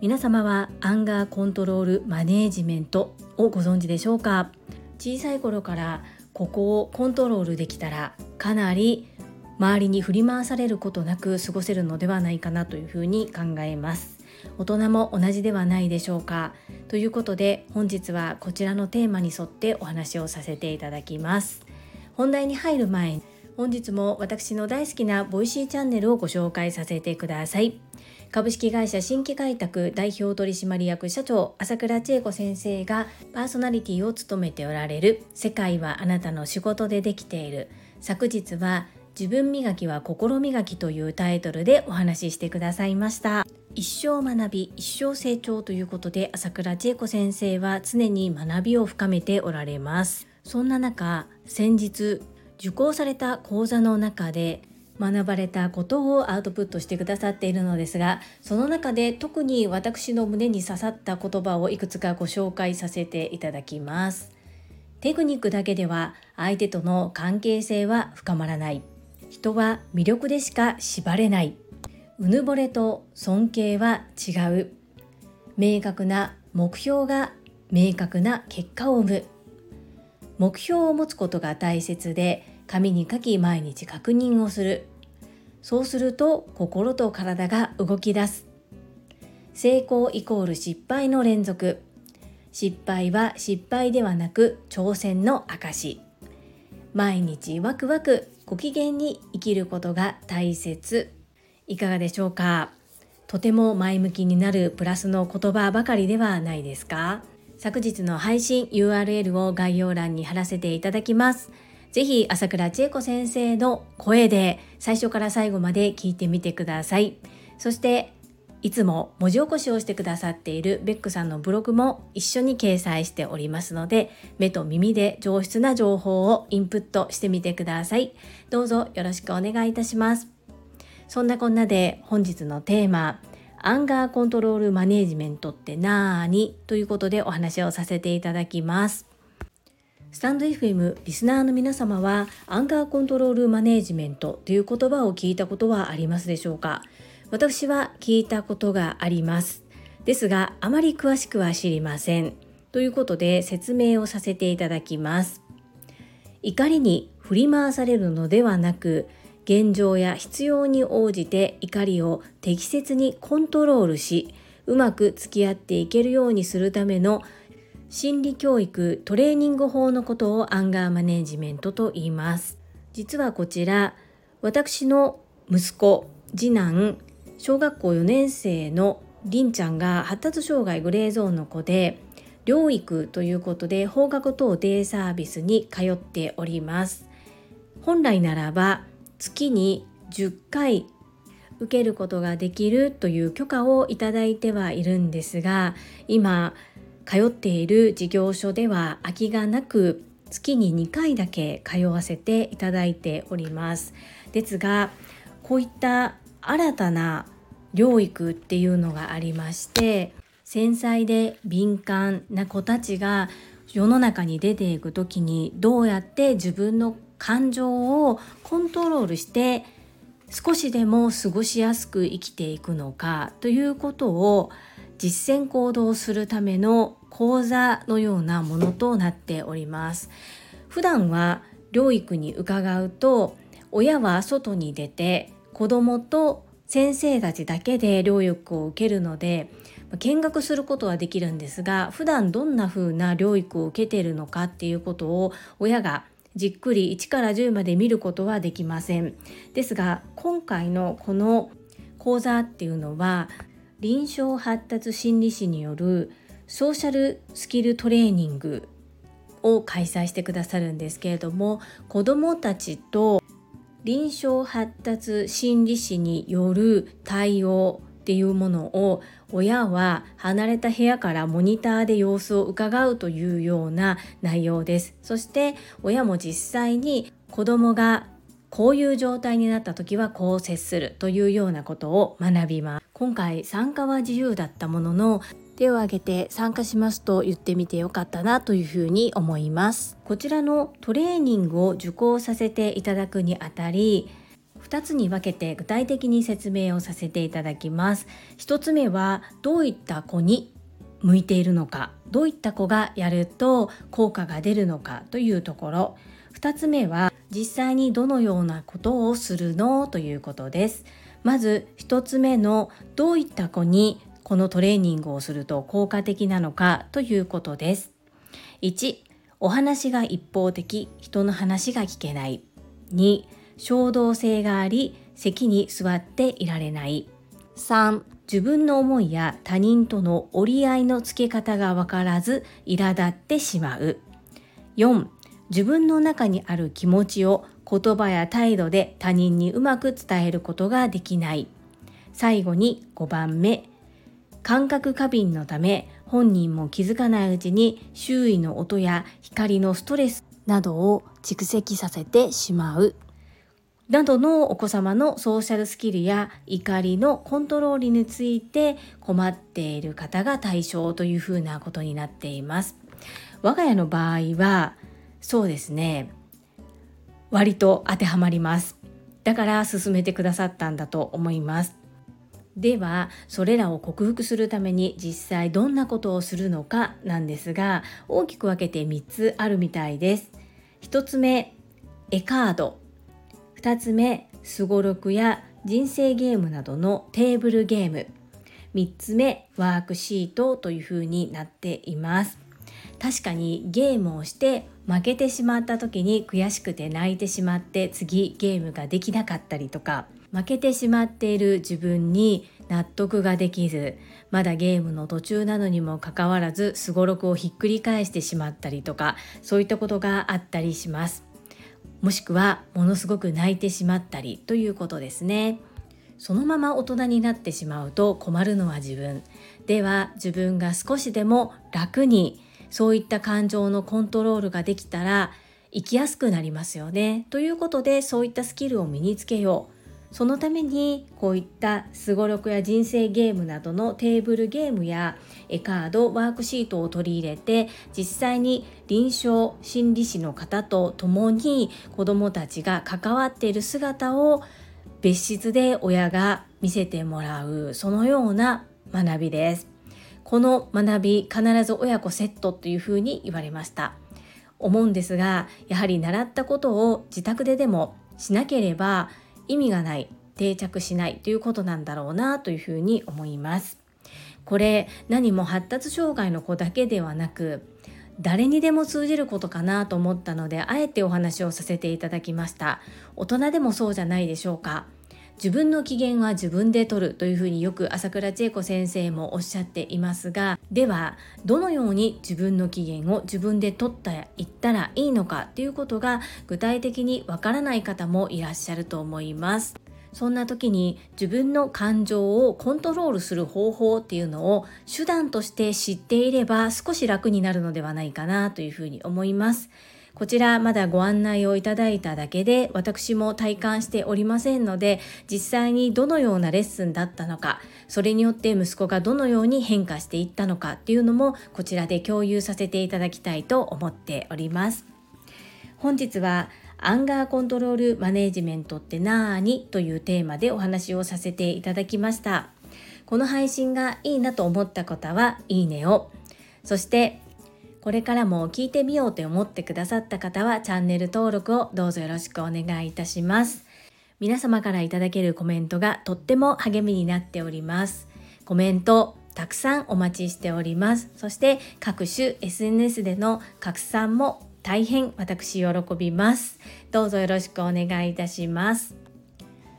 皆様はアンガーコントロールマネージメントをご存知でしょうか？小さい頃からここをコントロールできたらかなり周りに振り回されることなく過ごせるのではないかなというふうに考えます。大人も同じではないでしょうか？ということで本日はこちらのテーマに沿ってお話をさせていただきます。本題に入る前に本日も私の大好きなボイシーチャンネルをご紹介させてください。株式会社新規開拓代表取締役社長朝倉千恵子先生がパーソナリティを務めておられる「世界はあなたの仕事でできている」昨日は「自分磨きは心磨き」というタイトルでお話ししてくださいました。一生学び一生成長ということで朝倉千恵子先生は常に学びを深めておられます。そんな中先日受講された講座の中で学ばれたことをアウトプットしてくださっているのですがその中で特に私の胸に刺さった言葉をいくつかご紹介させていただきます。テクニックだけでは相手との関係性は深まらない。人は魅力でしか縛れない。うぬぼれと尊敬は違う。明確な目標が明確な結果を生む。目標を持つことが大切で紙に書き毎日確認をする。そうすると心と体が動き出す。成功イコール失敗の連続。失敗は失敗ではなく挑戦の証毎日ワクワクご機嫌に生きることが大切。いかがでしょうか？とても前向きになるプラスの言葉ばかりではないですか？昨日の配信 URL を概要欄に貼らせていただきます。ぜひ朝倉千恵子先生の声で最初から最後まで聞いてみてください。そしていつも文字起こしをしてくださっているベックさんのブログも一緒に掲載しておりますので目と耳で上質な情報をインプットしてみてください。どうぞよろしくお願いいたします。そんなこんなで本日のテーマアンガーコントロールマネージメントってなーにということでお話をさせていただきます。スタンド FM リスナーの皆様はアンガーコントロールマネージメントという言葉を聞いたことはありますでしょうか？私は聞いたことがあります。ですがあまり詳しくは知りません。ということで説明をさせていただきます。怒りに振り回されるのではなく現状や必要に応じて怒りを適切にコントロールしうまく付き合っていけるようにするための心理教育トレーニング法のことをアンガーマネジメントと言います。実はこちら私の息子次男小学校4年生のりんちゃんが発達障害グレーゾーンの子で療育ということで法学等デイサービスに通っております。本来ならば月に10回受けることができるという許可をいただいてはいるんですが今通っている事業所では空きがなく月に2回だけ通わせていただいております。ですがこういった新たな療育っていうのがありまして繊細で敏感な子たちが世の中に出ていく時にどうやって自分の感情をコントロールして少しでも過ごしやすく生きていくのかということを実践行動するための講座のようなものとなっております。普段は療育に伺うと親は外に出て子供と先生たちだけで療育を受けるので見学することはできるんですが普段どんな風な療育を受けているのかっていうことを親がじっくり1から10まで見ることはできません。ですが今回のこの講座っていうのは臨床発達心理士によるソーシャルスキルトレーニングを開催してくださるんですけれども子どもたちと臨床発達心理士による対応っていうものを親は離れた部屋からモニターで様子を伺うというような内容です。そして親も実際に子供がこういう状態になった時はこう接するというようなことを学びます。今回参加は自由だったものの手を挙げて参加しますと言ってみてよかったなというふうに思います。こちらのトレーニングを受講させていただくにあたり2つに分けて具体的に説明をさせていただきます。1つ目はどういった子に向いているのか。どういった子がやると効果が出るのか。というところ。2つ目は実際にどのようなことをするの？ということです。まず1つ目のどういった子にこのトレーニングをすると効果的なのかということです。1お話が一方的人の話が聞けない。2衝動性があり席に座っていられない。3自分の思いや他人との折り合いのつけ方がわからず苛立ってしまう。4自分の中にある気持ちを言葉や態度で他人にうまく伝えることができない。最後に5番目感覚過敏のため本人も気づかないうちに周囲の音や光のストレスなどを蓄積させてしまうなどのお子様のソーシャルスキルや怒りのコントロールについて困っている方が対象というふうなことになっています。我が家の場合はそうですね割と当てはまります。だから進めてくださったんだと思います。ではそれらを克服するために実際どんなことをするのかなんですが大きく分けて3つあるみたいです。1つ目絵カード。2つ目すごろくや人生ゲームなどのテーブルゲーム。3つ目ワークシートというふうになっています。確かにゲームをして負けてしまった時に悔しくて泣いてしまって次ゲームができなかったりとか負けてしまっている自分に納得ができずまだゲームの途中なのにもかかわらずすごろくをひっくり返してしまったりとかそういったことがあったりしますもしくはものすごく泣いてしまったりということですね。そのまま大人になってしまうと困るのは自分では自分が少しでも楽にそういった感情のコントロールができたら生きやすくなりますよね。ということでそういったスキルを身につけようそのためにこういったすごろくや人生ゲームなどのテーブルゲームやカードワークシートを取り入れて実際に臨床心理士の方と共に子どもたちが関わっている姿を別室で親が見せてもらうそのような学びです。この学び必ず親子セットというふうに言われました。思うんですがやはり習ったことを自宅ででもしなければ意味がない定着しないということなんだろうなというふうに思います。これ何も発達障害の子だけではなく誰にでも通じることかなと思ったのであえてお話をさせていただきました。大人でもそうじゃないでしょうか。自分の機嫌は自分で取るというふうによく朝倉千恵子先生もおっしゃっていますがではどのように自分の機嫌を自分で取ったらいったらいいのかっていうことが具体的にわからない方もいらっしゃると思います。そんな時に自分の感情をコントロールする方法っていうのを手段として知っていれば少し楽になるのではないかなというふうに思います。こちらまだご案内をいただいただけで私も体感しておりませんので実際にどのようなレッスンだったのかそれによって息子がどのように変化していったのかっていうのもこちらで共有させていただきたいと思っております。本日はアンガーコントロールマネジメントってなーにというテーマでお話をさせていただきました。この配信がいいなと思った方はいいねを。そしてこれからも聞いてみようと思ってくださった方はチャンネル登録をどうぞよろしくお願いいたします。皆様からいただけるコメントがとっても励みになっております。コメントたくさんお待ちしております。そして各種 SNS での拡散も大変私喜びます。どうぞよろしくお願いいたします。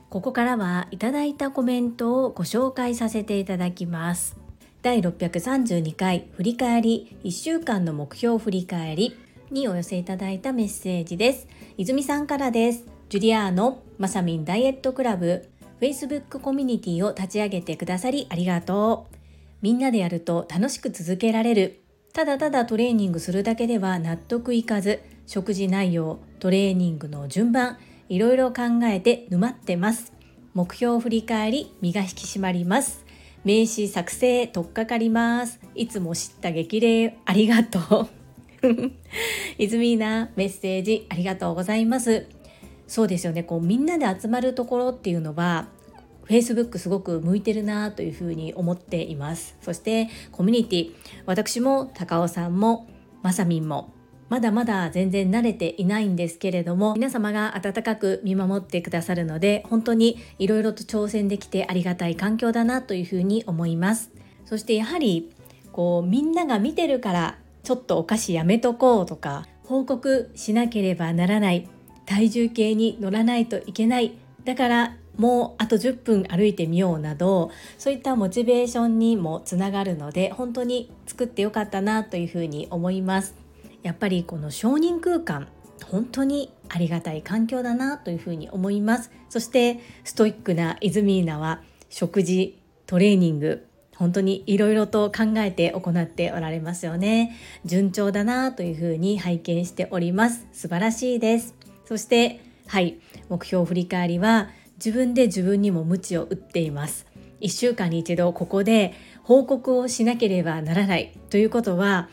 ここからはいただいたコメントをご紹介させていただきます。第632回振り返り1週間の目標振り返りにお寄せいただいたメッセージです。泉さんからです。ジュリアーノマサミンダイエットクラブ Facebook コミュニティを立ち上げてくださりありがとう。みんなでやると楽しく続けられる。ただただトレーニングするだけでは納得いかず、食事内容、トレーニングの順番、いろいろ考えて沼ってます。目標振り返り、身が引き締まります。名刺作成取っかかります。いつも知った激励ありがとう。泉なメッセージありがとうございます。そうですよね。こうみんなで集まるところっていうのは Facebook すごく向いてるなというふうに思っています。そしてコミュニティ。私も高尾さんもまさみんもまだまだ全然慣れていないんですけれども皆様が温かく見守ってくださるので本当にいろいろと挑戦できてありがたい環境だなというふうに思います。そしてやはりこうみんなが見てるからちょっとお菓子やめとこうとか報告しなければならない体重計に乗らないといけない。だからもうあと10分歩いてみようなどそういったモチベーションにもつながるので本当に作ってよかったなというふうに思います。やっぱりこの承認空間本当にありがたい環境だなというふうに思います。そしてストイックなイズミーナは食事トレーニング本当にいろいろと考えて行っておられますよね。順調だなというふうに拝見しております。素晴らしいです。そしてはい目標振り返りは自分で自分にも鞭を打っています。1週間に一度ここで報告をしなければならないということは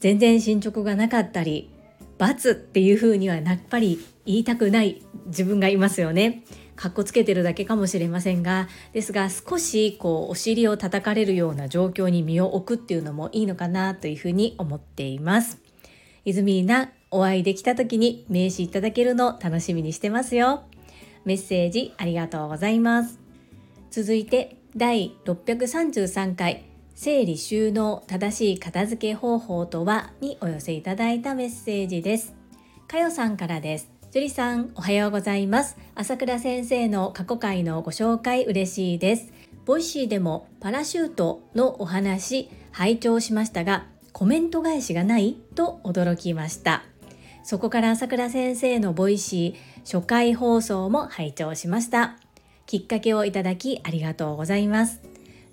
全然進捗がなかったり罰っていうふうにはやっぱり言いたくない自分がいますよね。かっこつけてるだけかもしれませんがですが少しこうお尻を叩かれるような状況に身を置くっていうのもいいのかなというふうに思っています。泉なお会いできた時に名刺いただけるの楽しみにしてますよ。メッセージありがとうございます。続いて第633回整理収納正しい片付け方法とはにお寄せいただいたメッセージです。かよさんからです。樹里さん、おはようございます。朝倉先生の過去回のご紹介嬉しいです。ボイシーでもパラシュートのお話拝聴しましたが、コメント返しがないと驚きました。そこから朝倉先生のボイシー初回放送も拝聴しました。きっかけをいただきありがとうございます。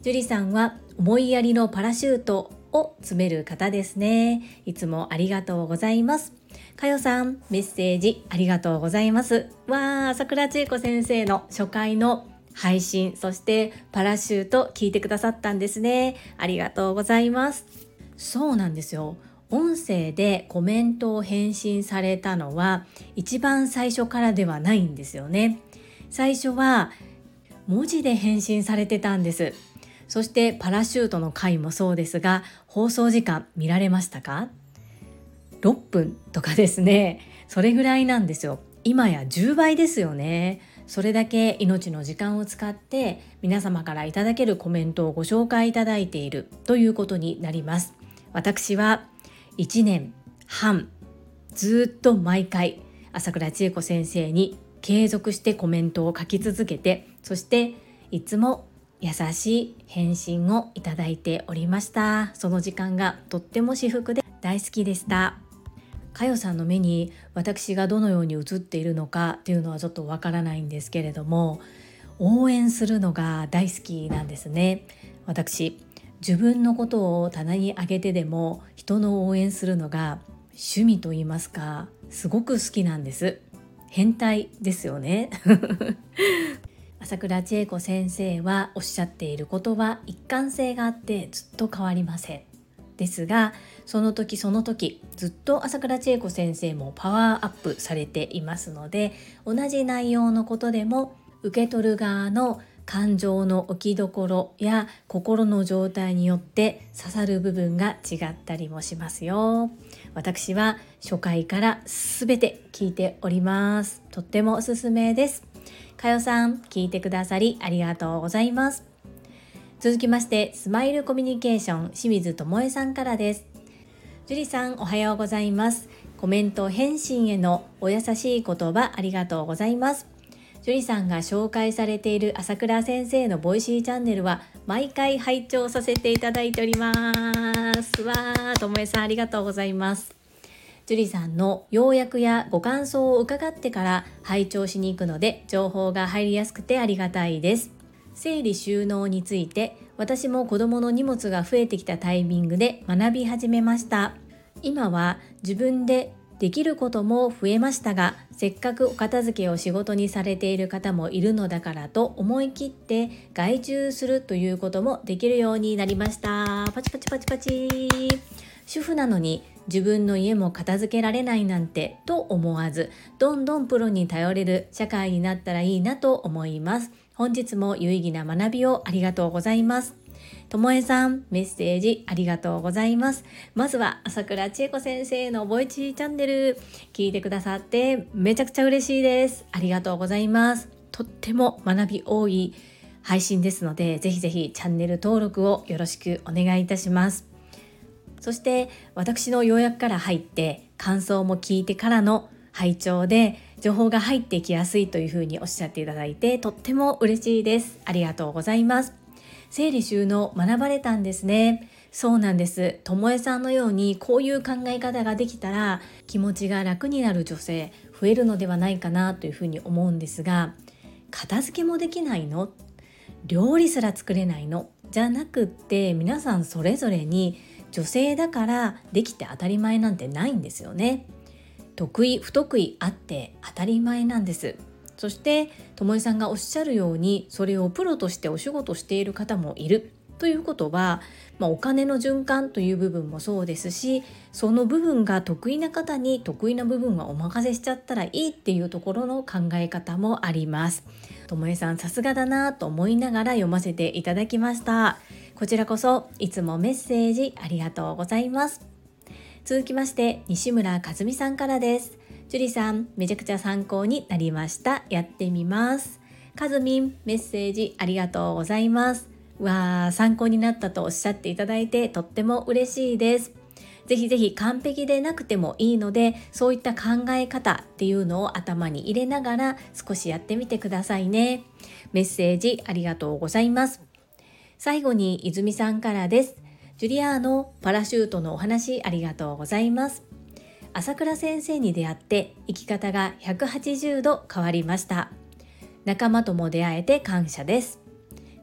樹里さんは思いやりのパラシュートを詰める方ですね。いつもありがとうございます。かよさん、メッセージありがとうございます。わー、桜千恵子先生の初回の配信、そしてパラシュート聞いてくださったんですね。ありがとうございます。そうなんですよ。音声でコメントを返信されたのは一番最初からではないんですよね。最初は文字で返信されてたんです。そしてパラシュートの回もそうですが放送時間見られましたか？6分とかですね。それぐらいなんですよ。今や10倍ですよね。それだけ命の時間を使って皆様からいただけるコメントをご紹介いただいているということになります。私は1年半ずっと毎回朝倉千恵子先生に継続してコメントを書き続けてそしていつも優しい返信をいただいておりました。その時間がとっても至福で大好きでした。かよさんの目に私がどのように映っているのかっていうのはちょっとわからないんですけれども応援するのが大好きなんですね。私自分のことを棚に上げてでも人の応援するのが趣味と言いますかすごく好きなんです。変態ですよね。朝倉千恵子先生はおっしゃっていることは一貫性があってずっと変わりません。ですがその時その時ずっと朝倉千恵子先生もパワーアップされていますので同じ内容のことでも受け取る側の感情の置きどころや心の状態によって刺さる部分が違ったりもしますよ。私は初回から全て聞いております。とってもおすすめです。かよさん、聞いてくださりありがとうございます。続きまして、スマイルコミュニケーション清水智恵さんからです。樹里さん、おはようございます。コメント返信へのお優しい言葉ありがとうございます。樹里さんが紹介されている朝倉先生のボイシーチャンネルは毎回拝聴させていただいております。わー、ともえさんありがとうございます。樹里さんの要約やご感想を伺ってから拝聴しに行くので情報が入りやすくてありがたいです。整理収納について私も子供の荷物が増えてきたタイミングで学び始めました。今は自分でできることも増えましたがせっかくお片付けを仕事にされている方もいるのだからと思い切って外注するということもできるようになりました。パチパチパチパチ。主婦なのに自分の家も片付けられないなんてと思わずどんどんプロに頼れる社会になったらいいなと思います本日も有意義な学びをありがとうございますともえさん、メッセージありがとうございます。まずは、朝倉千恵子先生のボイチーチャンネル、聞いてくださってめちゃくちゃ嬉しいです。ありがとうございます。とっても学び多い配信ですので、ぜひぜひチャンネル登録をよろしくお願いいたします。そして私の要約から入って感想も聞いてからの拝聴で情報が入ってきやすいというふうにおっしゃっていただいてとっても嬉しいです。ありがとうございます。整理収納学ばれたんですね。そうなんです。ともえさんのようにこういう考え方ができたら気持ちが楽になる女性増えるのではないかなというふうに思うんですが片付けもできないの？料理すら作れないの？じゃなくって皆さんそれぞれに女性だからできて当たり前なんてないんですよね得意不得意あって当たり前なんですそしてともえさんがおっしゃるようにそれをプロとしてお仕事している方もいるということは、まあ、お金の循環という部分もそうですしその部分が得意な方に得意な部分はお任せしちゃったらいいっていうところの考え方もあります。ともえさんさすがだなと思いながら読ませていただきました。こちらこそいつもメッセージありがとうございます。続きまして西村和美さんからです。樹里さんめちゃくちゃ参考になりました。やってみます。かずみんメッセージありがとうございます。わー参考になったとおっしゃっていただいてとっても嬉しいです。ぜひぜひ完璧でなくてもいいのでそういった考え方っていうのを頭に入れながら少しやってみてくださいね。メッセージありがとうございます。最後に泉さんからです。ジュリアーノパラシュートのお話ありがとうございます。朝倉先生に出会って生き方が180度変わりました。仲間とも出会えて感謝です。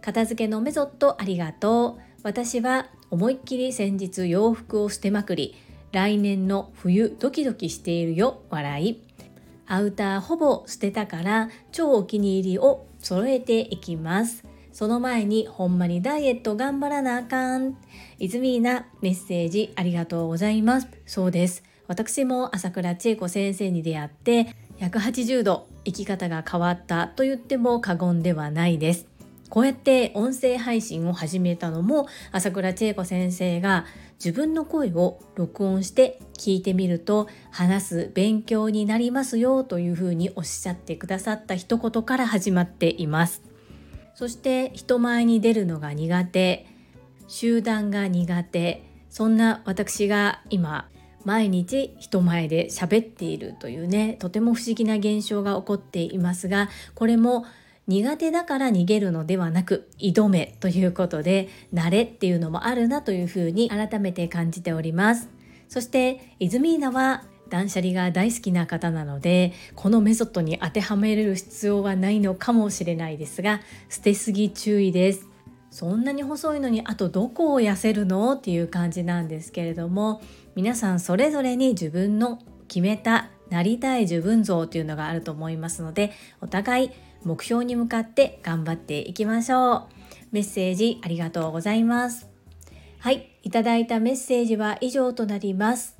片付けのメソッドありがとう。私は思いっきり先日洋服を捨てまくり、来年の冬ドキドキしているよ、笑い。アウターほぼ捨てたから超お気に入りを揃えていきます。その前にほんまにダイエット頑張らなあかん。イズミーナメッセージありがとうございます。そうです。私も朝倉千恵子先生に出会って180度生き方が変わったと言っても過言ではないです。こうやって音声配信を始めたのも朝倉千恵子先生が自分の声を録音して聞いてみると話す勉強になりますよというふうにおっしゃってくださった一言から始まっています。そして人前に出るのが苦手。集団が苦手。そんな私が今毎日人前で喋っているというねとても不思議な現象が起こっていますがこれも苦手だから逃げるのではなく挑めということで慣れっていうのもあるなというふうに改めて感じております。そしてイズミーナは断捨離が大好きな方なのでこのメソッドに当てはめれる必要はないのかもしれないですが捨てすぎ注意です。そんなに細いのにあとどこを痩せるの？っていう感じなんですけれども皆さんそれぞれに自分の決めたなりたい自分像というのがあると思いますのでお互い目標に向かって頑張っていきましょう。メッセージありがとうございます。はいいただいたメッセージは以上となります。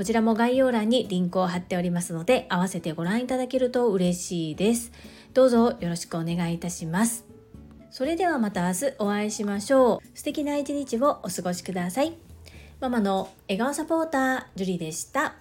こちらも概要欄にリンクを貼っておりますので、合わせてご覧いただけると嬉しいです。どうぞよろしくお願いいたします。それではまた明日お会いしましょう。素敵な一日をお過ごしください。ママの笑顔サポーター、ジュリでした。